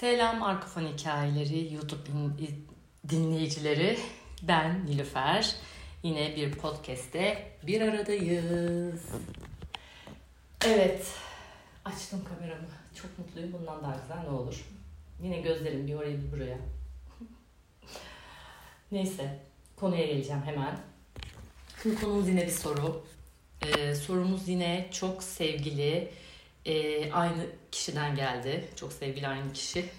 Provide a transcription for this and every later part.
Selam Arkofon Hikayeleri YouTube dinleyicileri. Ben Nilüfer. Yine bir podcast'te bir aradayız. Evet, açtım kameramı. Çok mutluyum. Bundan daha güzel ne olur. Yine gözlerim bir oraya bir buraya. Neyse, konuya geleceğim hemen. Şimdi konumuz yine bir soru. Ee, sorumuz yine çok sevgili e, aynı kişiden geldi. Çok sevgili aynı kişi.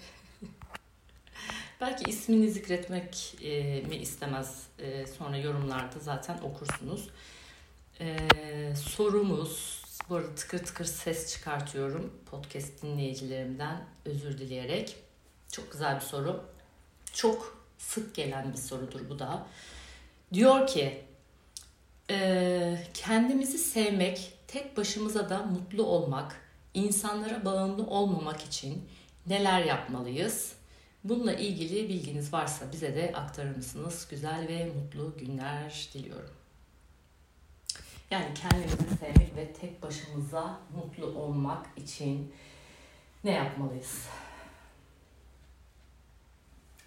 Belki ismini zikretmek e, mi istemez e, sonra yorumlarda zaten okursunuz. E, sorumuz, bu arada tıkır tıkır ses çıkartıyorum podcast dinleyicilerimden özür dileyerek. Çok güzel bir soru. Çok sık gelen bir sorudur bu da. Diyor ki, e, kendimizi sevmek, tek başımıza da mutlu olmak, insanlara bağımlı olmamak için neler yapmalıyız? Bununla ilgili bilginiz varsa bize de aktarır mısınız? Güzel ve mutlu günler diliyorum. Yani kendimizi sevmek ve tek başımıza mutlu olmak için ne yapmalıyız?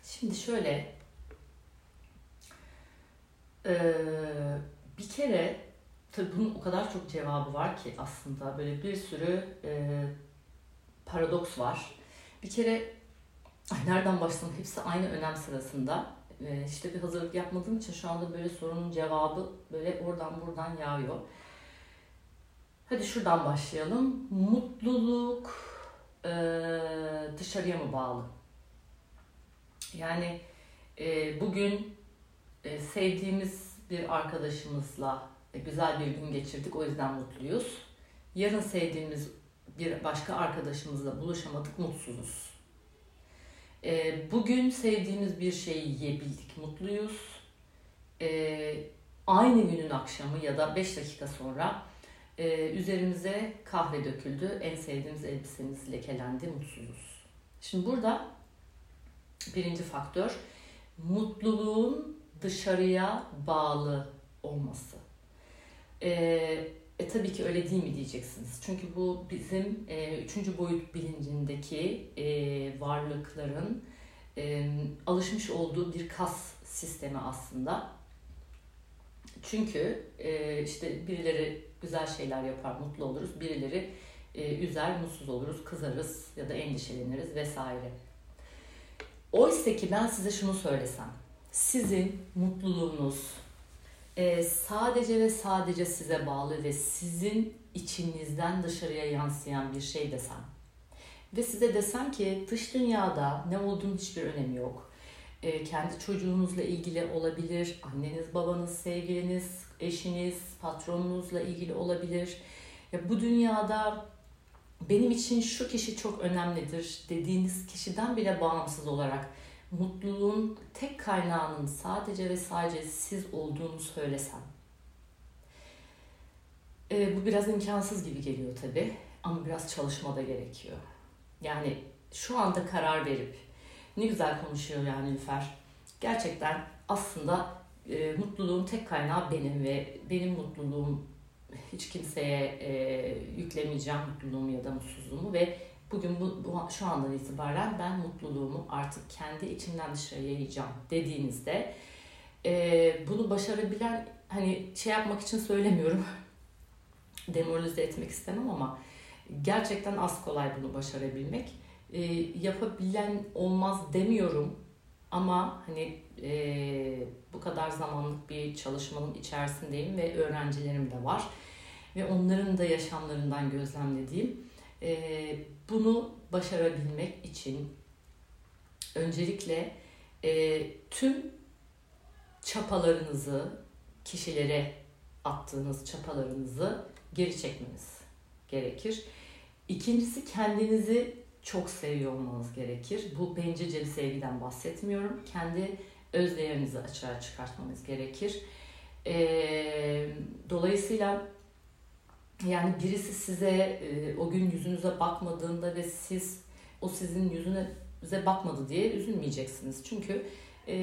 Şimdi şöyle bir kere tabii bunun o kadar çok cevabı var ki aslında böyle bir sürü paradoks var. Bir kere nereden başlayalım? Hepsi aynı önem sırasında. Ee, işte bir hazırlık yapmadığım için şu anda böyle sorunun cevabı böyle oradan buradan yağıyor. Hadi şuradan başlayalım. Mutluluk e, dışarıya mı bağlı? Yani e, bugün e, sevdiğimiz bir arkadaşımızla e, güzel bir gün geçirdik. O yüzden mutluyuz. Yarın sevdiğimiz bir başka arkadaşımızla buluşamadık, mutsuzuz. E, bugün sevdiğimiz bir şeyi yiyebildik, mutluyuz. E, aynı günün akşamı ya da 5 dakika sonra e, üzerimize kahve döküldü. En sevdiğimiz elbisemiz lekelendi, mutsuzuz. Şimdi burada birinci faktör mutluluğun dışarıya bağlı olması. Ee, e tabii ki öyle değil mi diyeceksiniz. Çünkü bu bizim e, üçüncü boyut bilincindeki e, varlıkların e, alışmış olduğu bir kas sistemi aslında. Çünkü e, işte birileri güzel şeyler yapar, mutlu oluruz. Birileri e, üzer, mutsuz oluruz, kızarız ya da endişeleniriz vesaire. Oysa ki ben size şunu söylesem. Sizin mutluluğunuz, e, sadece ve sadece size bağlı ve sizin içinizden dışarıya yansıyan bir şey desem ve size desem ki dış dünyada ne olduğunun hiçbir önemi yok. E, kendi çocuğunuzla ilgili olabilir, anneniz, babanız, sevgiliniz, eşiniz, patronunuzla ilgili olabilir. Ya bu dünyada benim için şu kişi çok önemlidir dediğiniz kişiden bile bağımsız olarak mutluluğun tek kaynağının sadece ve sadece siz olduğunu söylesem. E, bu biraz imkansız gibi geliyor tabi ama biraz çalışma da gerekiyor. Yani şu anda karar verip ne güzel konuşuyor yani Lüfer. Gerçekten aslında e, mutluluğun tek kaynağı benim ve benim mutluluğum hiç kimseye e, yüklemeyeceğim mutluluğumu ya da mutsuzluğumu ve bugün bu, bu şu andan itibaren ben mutluluğumu artık kendi içimden dışarıya yayacağım dediğinizde e, bunu başarabilen hani şey yapmak için söylemiyorum demoralize etmek istemem ama gerçekten az kolay bunu başarabilmek. E, yapabilen olmaz demiyorum ama hani e, bu kadar zamanlık bir çalışmanın içerisindeyim ve öğrencilerim de var ve onların da yaşamlarından gözlemlediğim e, bunu başarabilmek için öncelikle e, tüm çapalarınızı, kişilere attığınız çapalarınızı geri çekmeniz gerekir. İkincisi kendinizi çok seviyor olmanız gerekir. Bu bencilce bir sevgiden bahsetmiyorum. Kendi öz açığa çıkartmanız gerekir. E, dolayısıyla yani birisi size e, o gün yüzünüze bakmadığında ve siz o sizin yüzünüze bakmadı diye üzülmeyeceksiniz. Çünkü e,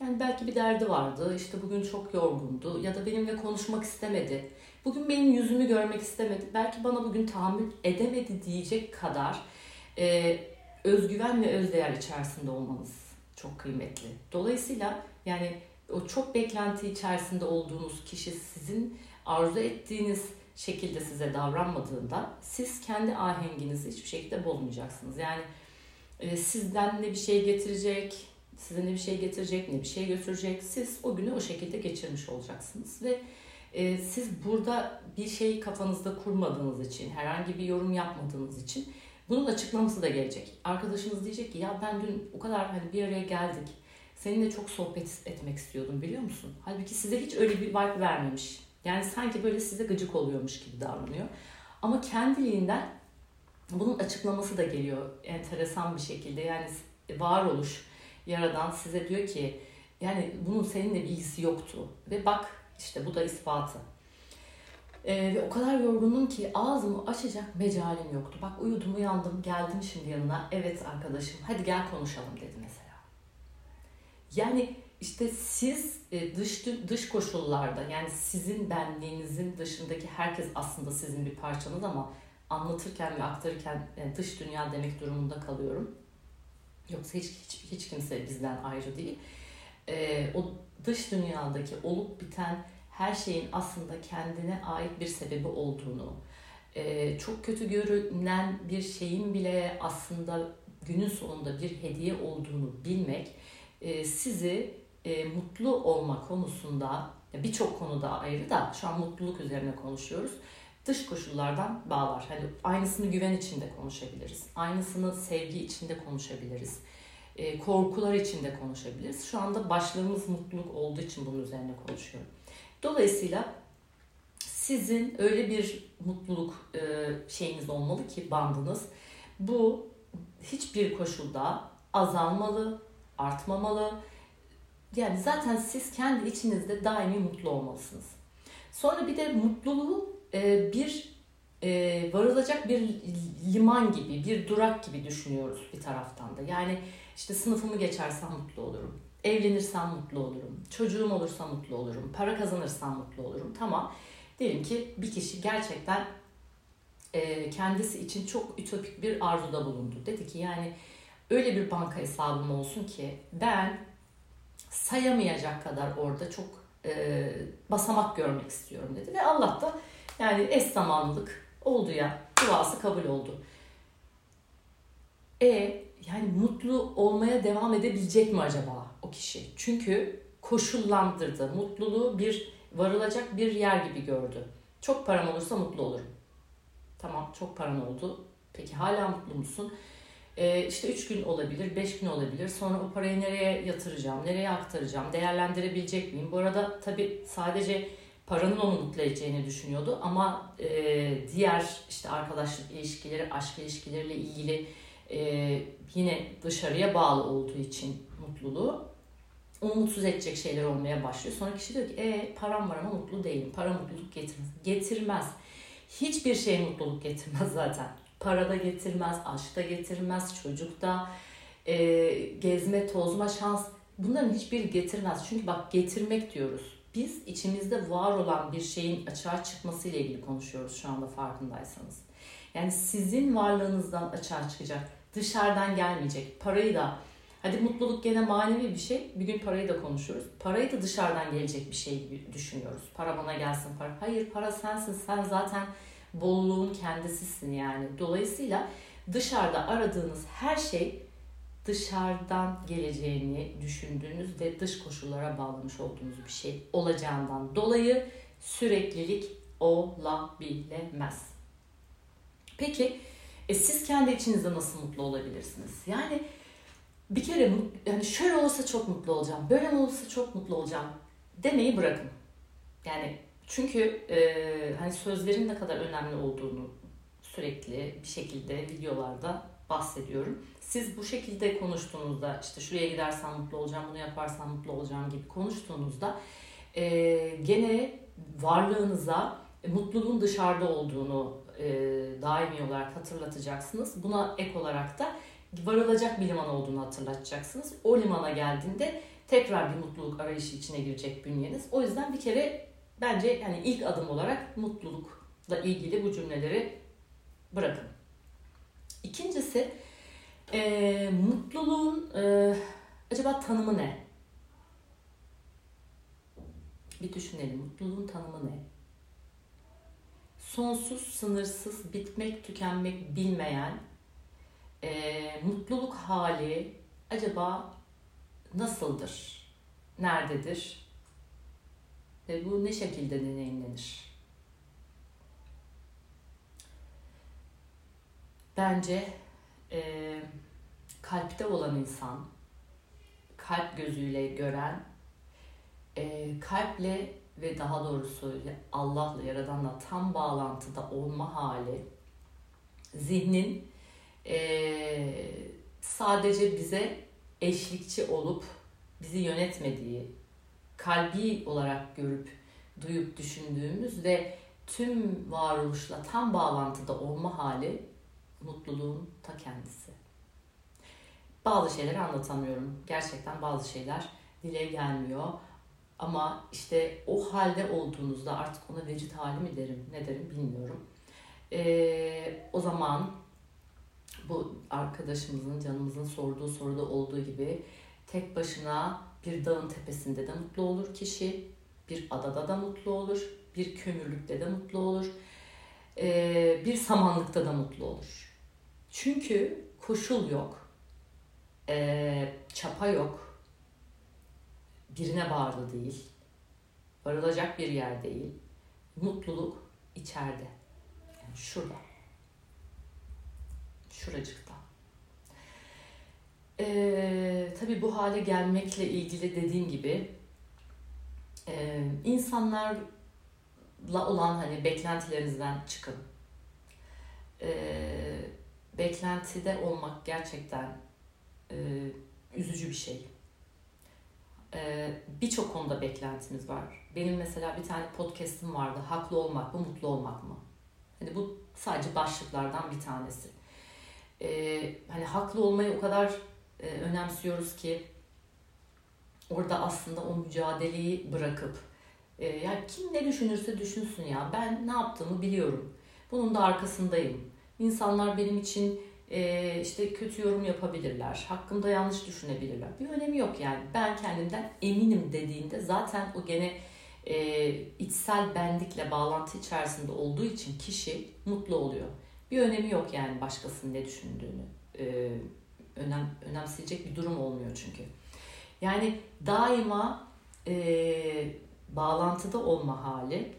yani belki bir derdi vardı, işte bugün çok yorgundu ya da benimle konuşmak istemedi. Bugün benim yüzümü görmek istemedi. Belki bana bugün tahammül edemedi diyecek kadar e, özgüven ve özdeğer içerisinde olmanız çok kıymetli. Dolayısıyla yani o çok beklenti içerisinde olduğunuz kişi sizin arzu ettiğiniz şekilde size davranmadığında siz kendi ahenginizi hiçbir şekilde bozmayacaksınız. Yani e, sizden ne bir şey getirecek, size ne bir şey getirecek, ne bir şey götürecek. Siz o günü o şekilde geçirmiş olacaksınız ve e, siz burada bir şey kafanızda kurmadığınız için, herhangi bir yorum yapmadığınız için bunun açıklaması da gelecek. Arkadaşınız diyecek ki ya ben dün o kadar hani bir araya geldik. Seninle çok sohbet etmek istiyordum biliyor musun? Halbuki size hiç öyle bir vibe vermemiş. Yani sanki böyle size gıcık oluyormuş gibi davranıyor. Ama kendiliğinden bunun açıklaması da geliyor enteresan bir şekilde. Yani varoluş yaradan size diyor ki yani bunun seninle bir ilgisi yoktu. Ve bak işte bu da ispatı. Ee, ve o kadar yorgundum ki ağzımı açacak mecalim yoktu. Bak uyudum uyandım geldim şimdi yanına. Evet arkadaşım hadi gel konuşalım dedi mesela. Yani işte siz e, dış dış koşullarda yani sizin benliğinizin dışındaki herkes aslında sizin bir parçanız ama anlatırken ve aktarırken e, dış dünya demek durumunda kalıyorum. Yoksa hiç hiç, hiç kimse bizden ayrı değil. Ee, o dış dünyadaki olup biten her şeyin aslında kendine ait bir sebebi olduğunu, e, çok kötü görünen bir şeyin bile aslında günün sonunda bir hediye olduğunu bilmek e, sizi e, mutlu olma konusunda birçok konuda ayrı da şu an mutluluk üzerine konuşuyoruz. Dış koşullardan bağlar. Hani aynısını güven içinde konuşabiliriz. Aynısını sevgi içinde konuşabiliriz. E, korkular içinde konuşabiliriz. Şu anda başlığımız mutluluk olduğu için bunun üzerine konuşuyorum. Dolayısıyla sizin öyle bir mutluluk e, şeyiniz olmalı ki bandınız. Bu hiçbir koşulda azalmalı, artmamalı. Yani zaten siz kendi içinizde daimi mutlu olmalısınız. Sonra bir de mutluluğu e, bir e, varılacak bir liman gibi, bir durak gibi düşünüyoruz bir taraftan da. Yani işte sınıfımı geçersem mutlu olurum. Evlenirsem mutlu olurum. Çocuğum olursa mutlu olurum. Para kazanırsam mutlu olurum. Tamam. Diyelim ki bir kişi gerçekten e, kendisi için çok ütopik bir arzuda bulundu. Dedi ki yani öyle bir banka hesabım olsun ki ben sayamayacak kadar orada çok e, basamak görmek istiyorum dedi. Ve Allah da yani eş zamanlılık oldu ya duası kabul oldu. E yani mutlu olmaya devam edebilecek mi acaba o kişi? Çünkü koşullandırdı. Mutluluğu bir varılacak bir yer gibi gördü. Çok param olursa mutlu olurum. Tamam çok paran oldu. Peki hala mutlu musun? Ee, işte 3 gün olabilir, 5 gün olabilir. Sonra o parayı nereye yatıracağım, nereye aktaracağım, değerlendirebilecek miyim? Bu arada tabii sadece paranın onu mutlu edeceğini düşünüyordu ama e, diğer işte arkadaşlık ilişkileri, aşk ilişkileriyle ilgili e, yine dışarıya bağlı olduğu için mutluluğu onu mutsuz edecek şeyler olmaya başlıyor. Sonra kişi diyor ki e, param var ama mutlu değilim. Para mutluluk getirmez. Getirmez. Hiçbir şey mutluluk getirmez zaten. Para da getirmez, aşk da getirmez, çocuk da, e, gezme, tozma, şans bunların hiçbiri getirmez. Çünkü bak getirmek diyoruz. Biz içimizde var olan bir şeyin açığa çıkması ile ilgili konuşuyoruz şu anda farkındaysanız. Yani sizin varlığınızdan açığa çıkacak, dışarıdan gelmeyecek. Parayı da Hadi mutluluk gene manevi bir şey. Bir gün parayı da konuşuyoruz. Parayı da dışarıdan gelecek bir şey düşünüyoruz. Para bana gelsin para. Hayır para sensin. Sen zaten bolluğun kendisisin yani. Dolayısıyla dışarıda aradığınız her şey dışarıdan geleceğini düşündüğünüz ve dış koşullara bağlamış olduğunuz bir şey olacağından dolayı süreklilik olabilemez. Peki e siz kendi içinizde nasıl mutlu olabilirsiniz? Yani bir kere yani şöyle olursa çok mutlu olacağım, böyle olursa çok mutlu olacağım demeyi bırakın. Yani çünkü e, hani sözlerin ne kadar önemli olduğunu sürekli bir şekilde videolarda bahsediyorum. Siz bu şekilde konuştuğunuzda işte şuraya gidersen mutlu olacağım, bunu yaparsan mutlu olacağım gibi konuştuğunuzda e, gene varlığınıza mutluluğun dışarıda olduğunu e, daimi olarak hatırlatacaksınız. Buna ek olarak da varılacak bir liman olduğunu hatırlatacaksınız. O limana geldiğinde tekrar bir mutluluk arayışı içine girecek bünyeniz. O yüzden bir kere bence yani ilk adım olarak mutlulukla ilgili bu cümleleri bırakın. İkincisi E, mutluluğun e, acaba tanımı ne? Bir düşünelim. Mutluluğun tanımı ne? Sonsuz, sınırsız, bitmek, tükenmek bilmeyen e, mutluluk hali acaba nasıldır? Nerededir? Ve bu ne şekilde deneyimlenir? Bence e, kalpte olan insan, kalp gözüyle gören, e, kalple ve daha doğrusu Allah'la, Yaradan'la tam bağlantıda olma hali, zihnin e, sadece bize eşlikçi olup bizi yönetmediği, kalbi olarak görüp, duyup düşündüğümüz ve tüm varoluşla tam bağlantıda olma hali mutluluğun ta kendisi. Bazı şeyleri anlatamıyorum. Gerçekten bazı şeyler dile gelmiyor. Ama işte o halde olduğunuzda artık ona vecid hali mi derim, ne derim bilmiyorum. Ee, o zaman bu arkadaşımızın, canımızın sorduğu soruda olduğu gibi tek başına bir dağın tepesinde de mutlu olur kişi, bir adada da mutlu olur, bir kömürlükte de mutlu olur, ee, bir samanlıkta da mutlu olur. Çünkü koşul yok, ee, çapa yok, birine bağlı değil, varılacak bir yer değil. Mutluluk içeride, yani şurada, şuracıkta. Ee, tabii bu hale gelmekle ilgili dediğim gibi e, insanlarla olan hani beklentilerinizden çıkın. Ee, beklentide olmak gerçekten e, üzücü bir şey. Ee, Birçok konuda beklentimiz var. Benim mesela bir tane podcast'im vardı. Haklı olmak mı, mutlu olmak mı? Hani bu sadece başlıklardan bir tanesi. Ee, hani haklı olmayı o kadar e, önemsiyoruz ki orada aslında o mücadeleyi bırakıp e, ya kim ne düşünürse düşünsün ya ben ne yaptığımı biliyorum. Bunun da arkasındayım. İnsanlar benim için e, işte kötü yorum yapabilirler. Hakkımda yanlış düşünebilirler. Bir önemi yok yani. Ben kendimden eminim dediğinde zaten o gene içsel benlikle bağlantı içerisinde olduğu için kişi mutlu oluyor. Bir önemi yok yani başkasının ne düşündüğünü. Önem önemseyecek bir durum olmuyor çünkü. Yani daima e, bağlantıda olma hali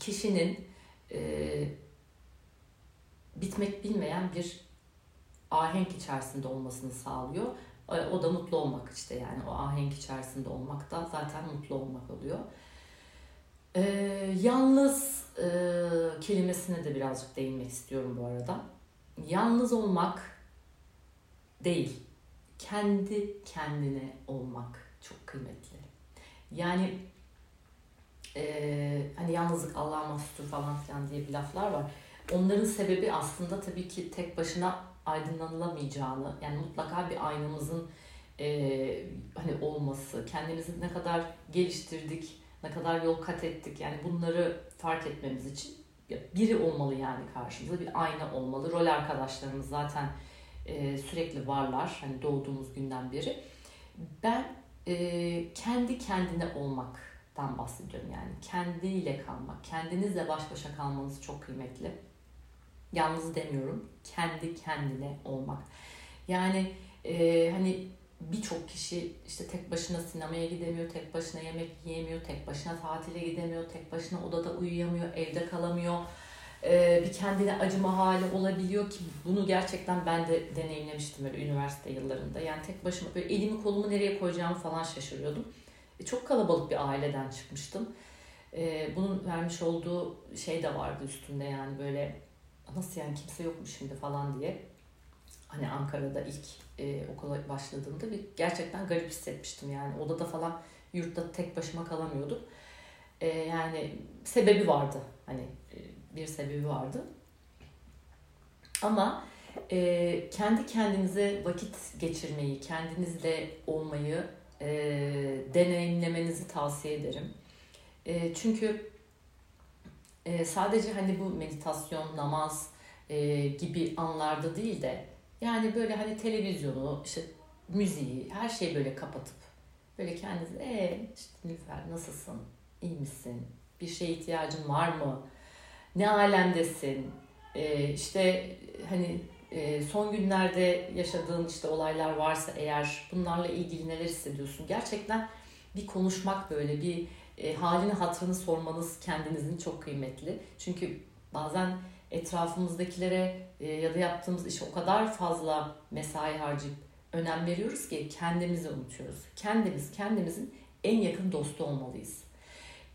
kişinin e, bitmek bilmeyen bir ahenk içerisinde olmasını sağlıyor. O da mutlu olmak işte yani o ahenk içerisinde olmak da zaten mutlu olmak oluyor. Ee, yalnız e, kelimesine de birazcık değinmek istiyorum bu arada. Yalnız olmak değil, kendi kendine olmak çok kıymetli. Yani e, hani yalnızlık Allah'a mahsustur falan filan diye bir laflar var. Onların sebebi aslında tabii ki tek başına aydınlanılamayacağını, yani mutlaka bir aynamızın e, hani olması, kendimizi ne kadar geliştirdik, ne kadar yol kat ettik, yani bunları fark etmemiz için biri olmalı yani karşımızda, bir ayna olmalı. Rol arkadaşlarımız zaten e, sürekli varlar, hani doğduğumuz günden beri. Ben e, kendi kendine olmaktan bahsediyorum yani. Kendiyle kalmak, kendinizle baş başa kalmanız çok kıymetli. Yalnız demiyorum, kendi kendine olmak. Yani e, hani birçok kişi işte tek başına sinemaya gidemiyor, tek başına yemek yiyemiyor, tek başına tatile gidemiyor, tek başına odada uyuyamıyor, evde kalamıyor. Ee, bir kendine acıma hali olabiliyor ki bunu gerçekten ben de deneyimlemiştim öyle üniversite yıllarında. Yani tek başıma böyle elimi kolumu nereye koyacağımı falan şaşırıyordum. E, çok kalabalık bir aileden çıkmıştım. E, bunun vermiş olduğu şey de vardı üstünde yani böyle nasıl yani kimse yok mu şimdi falan diye. Hani Ankara'da ilk e, okula başladığımda bir gerçekten garip hissetmiştim yani. Odada falan yurtta tek başıma kalamıyordum. E, yani sebebi vardı hani e, bir sebebi vardı. Ama e, kendi kendinize vakit geçirmeyi, kendinizle olmayı e, deneyimlemenizi tavsiye ederim. E, çünkü e, sadece hani bu meditasyon, namaz e, gibi anlarda değil de Yani böyle hani televizyonu, işte müziği, her şeyi böyle kapatıp böyle kendinize ee işte Nilüfer nasılsın, iyi misin, bir şeye ihtiyacın var mı, ne alemdesin, ee, işte hani e, son günlerde yaşadığın işte olaylar varsa eğer bunlarla ilgili neler hissediyorsun? Gerçekten bir konuşmak böyle bir e, halini hatırını sormanız kendinizin çok kıymetli. Çünkü bazen etrafımızdakilere e, ya da yaptığımız işe o kadar fazla mesai harcayıp önem veriyoruz ki kendimizi unutuyoruz. Kendimiz kendimizin en yakın dostu olmalıyız.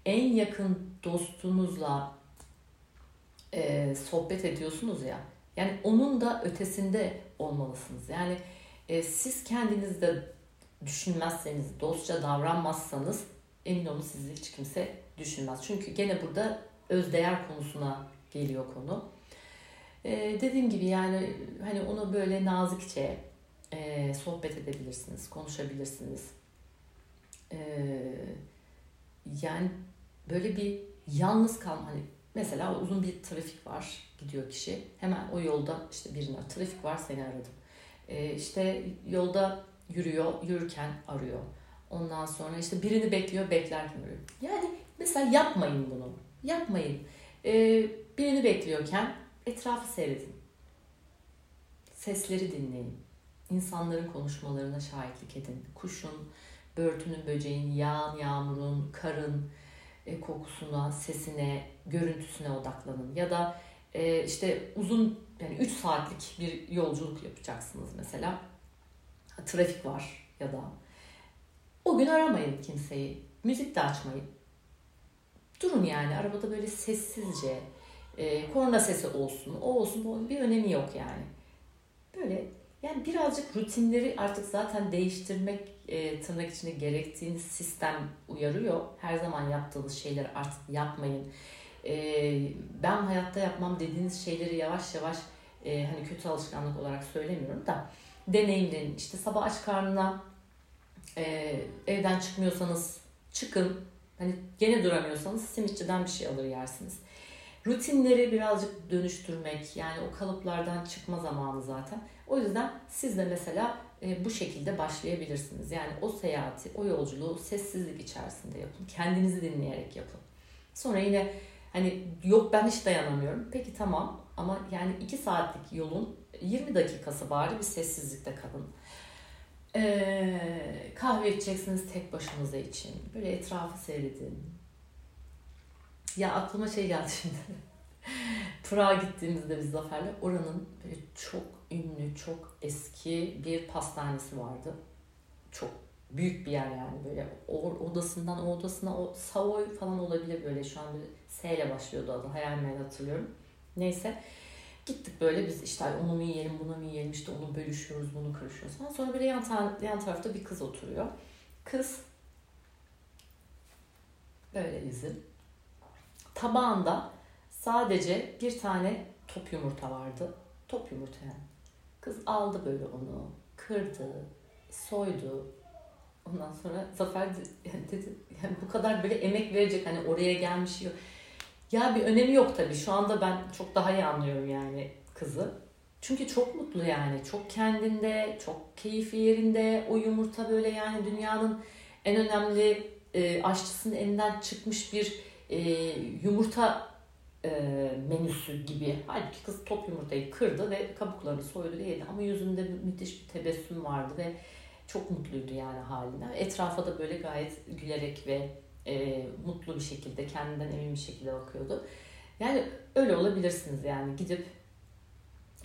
En yakın dostunuzla e, sohbet ediyorsunuz ya. Yani onun da ötesinde olmalısınız. Yani e, siz kendinizde düşünmezseniz, dostça davranmazsanız emin olun sizi hiç kimse düşünmez. Çünkü gene burada özdeğer konusuna geliyor konu. Ee, dediğim gibi yani hani onu böyle nazikçe e, sohbet edebilirsiniz, konuşabilirsiniz. Ee, yani böyle bir yalnız kalma hani mesela uzun bir trafik var gidiyor kişi hemen o yolda işte birini trafik var seni aradım. Ee, işte yolda yürüyor yürürken arıyor. Ondan sonra işte birini bekliyor beklerken arıyor. Yani mesela yapmayın bunu. Yapmayın. Ee, birini bekliyorken etrafı seyredin. Sesleri dinleyin. İnsanların konuşmalarına şahitlik edin. Kuşun, börtünün, böceğin, yağın, yağmurun, karın e, kokusuna, sesine, görüntüsüne odaklanın. Ya da e, işte uzun yani 3 saatlik bir yolculuk yapacaksınız mesela. Trafik var ya da o gün aramayın kimseyi. Müzik de açmayın. Durun yani arabada böyle sessizce e, korna sesi olsun, o olsun, bu bir önemi yok yani. Böyle yani birazcık rutinleri artık zaten değiştirmek e, tırnak içinde gerektiğiniz sistem uyarıyor. Her zaman yaptığınız şeyleri artık yapmayın. E, ben hayatta yapmam dediğiniz şeyleri yavaş yavaş e, hani kötü alışkanlık olarak söylemiyorum da deneyimleyin. İşte sabah aç karnına e, evden çıkmıyorsanız çıkın. Hani gene duramıyorsanız simitçiden bir şey alır yersiniz. Rutinleri birazcık dönüştürmek yani o kalıplardan çıkma zamanı zaten. O yüzden siz de mesela e, bu şekilde başlayabilirsiniz. Yani o seyahati, o yolculuğu sessizlik içerisinde yapın. Kendinizi dinleyerek yapın. Sonra yine hani yok ben hiç dayanamıyorum. Peki tamam ama yani 2 saatlik yolun 20 dakikası bari bir sessizlikte kalın. Ee, kahve içeceksiniz tek başınıza için. Böyle etrafı seyredin. Ya aklıma şey geldi şimdi. Prag'a gittiğimizde biz Zafer'le oranın böyle çok ünlü, çok eski bir pastanesi vardı. Çok büyük bir yer yani böyle o odasından o odasına o Savoy falan olabilir böyle şu an S ile başlıyordu adı hayal meyal hatırlıyorum. Neyse Gittik böyle biz işte onu mu yiyelim bunu mu yiyelim işte onu bölüşüyoruz bunu karışıyoruz falan. Sonra böyle yan, ta- yan tarafta bir kız oturuyor. Kız böyle bizim tabağında sadece bir tane top yumurta vardı. Top yumurta yani. Kız aldı böyle onu, kırdı, soydu. Ondan sonra Zafer dedi yani bu kadar böyle emek verecek hani oraya gelmiş yok ya bir önemi yok tabii. Şu anda ben çok daha iyi anlıyorum yani kızı. Çünkü çok mutlu yani. Çok kendinde, çok keyfi yerinde. O yumurta böyle yani dünyanın en önemli e, aşçısının elinden çıkmış bir e, yumurta e, menüsü gibi. Halbuki kız top yumurtayı kırdı ve kabuklarını soydu ve yedi. Ama yüzünde müthiş bir tebessüm vardı ve çok mutluydu yani halinden. Etrafa da böyle gayet gülerek ve e, mutlu bir şekilde, kendinden emin bir şekilde bakıyordu. Yani öyle olabilirsiniz yani gidip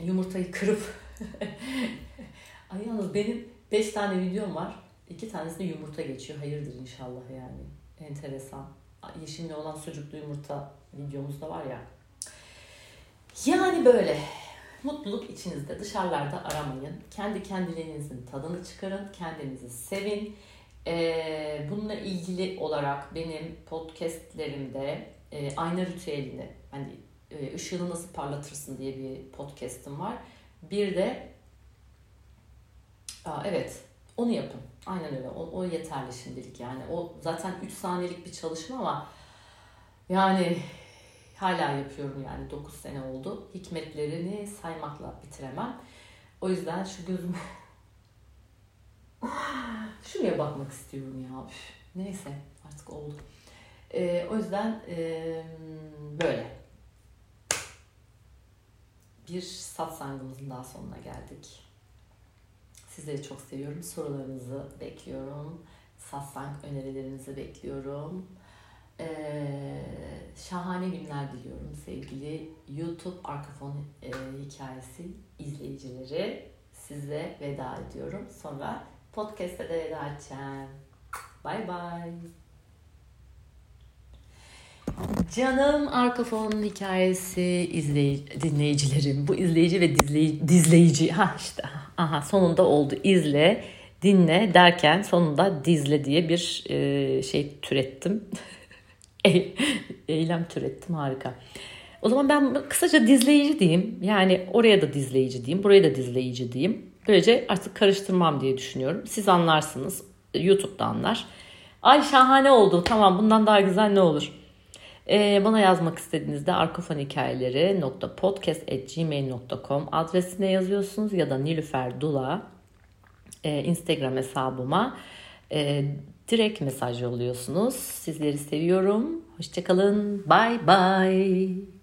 yumurtayı kırıp Ay yalnız benim 5 tane videom var. İki tanesinde yumurta geçiyor. Hayırdır inşallah yani. Enteresan. Yeşimli olan sucuklu yumurta videomuz da var ya. Yani böyle. Mutluluk içinizde. Dışarılarda aramayın. Kendi kendiliğinizin tadını çıkarın. Kendinizi sevin. Ee, bununla ilgili olarak benim podcastlerimde e, ayna ritüelini hani e, ışığını nasıl parlatırsın diye bir podcastım var. Bir de evet onu yapın. Aynen öyle. O, o yeterli şimdilik yani. O zaten 3 saniyelik bir çalışma ama yani hala yapıyorum yani 9 sene oldu. Hikmetlerini saymakla bitiremem. O yüzden şu gözüm şuraya bakmak istiyorum ya. Üf, neyse artık oldu. Ee, o yüzden e, böyle bir satsangımızın daha sonuna geldik. Sizleri çok seviyorum. Sorularınızı bekliyorum. Satsang önerilerinizi bekliyorum. Ee, şahane günler diliyorum sevgili YouTube arka fon e, hikayesi izleyicileri. Size veda ediyorum. Sonra podcast'te de veda edeceğim. Bye bye. Canım arka fon hikayesi izley dinleyicilerim. Bu izleyici ve dizley dizleyici. Ha işte aha sonunda oldu. İzle, dinle derken sonunda dizle diye bir e, şey türettim. Eylem türettim harika. O zaman ben kısaca dizleyici diyeyim. Yani oraya da dizleyici diyeyim, buraya da dizleyici diyeyim. Böylece artık karıştırmam diye düşünüyorum. Siz anlarsınız. YouTube'da anlar. Ay şahane oldu. Tamam bundan daha güzel ne olur? Ee, bana yazmak istediğinizde arkafonhikayeleri.podcast.gmail.com adresine yazıyorsunuz ya da Nilüfer Dula e, Instagram hesabıma e, direkt mesaj yolluyorsunuz. Sizleri seviyorum. Hoşçakalın. Bye bye.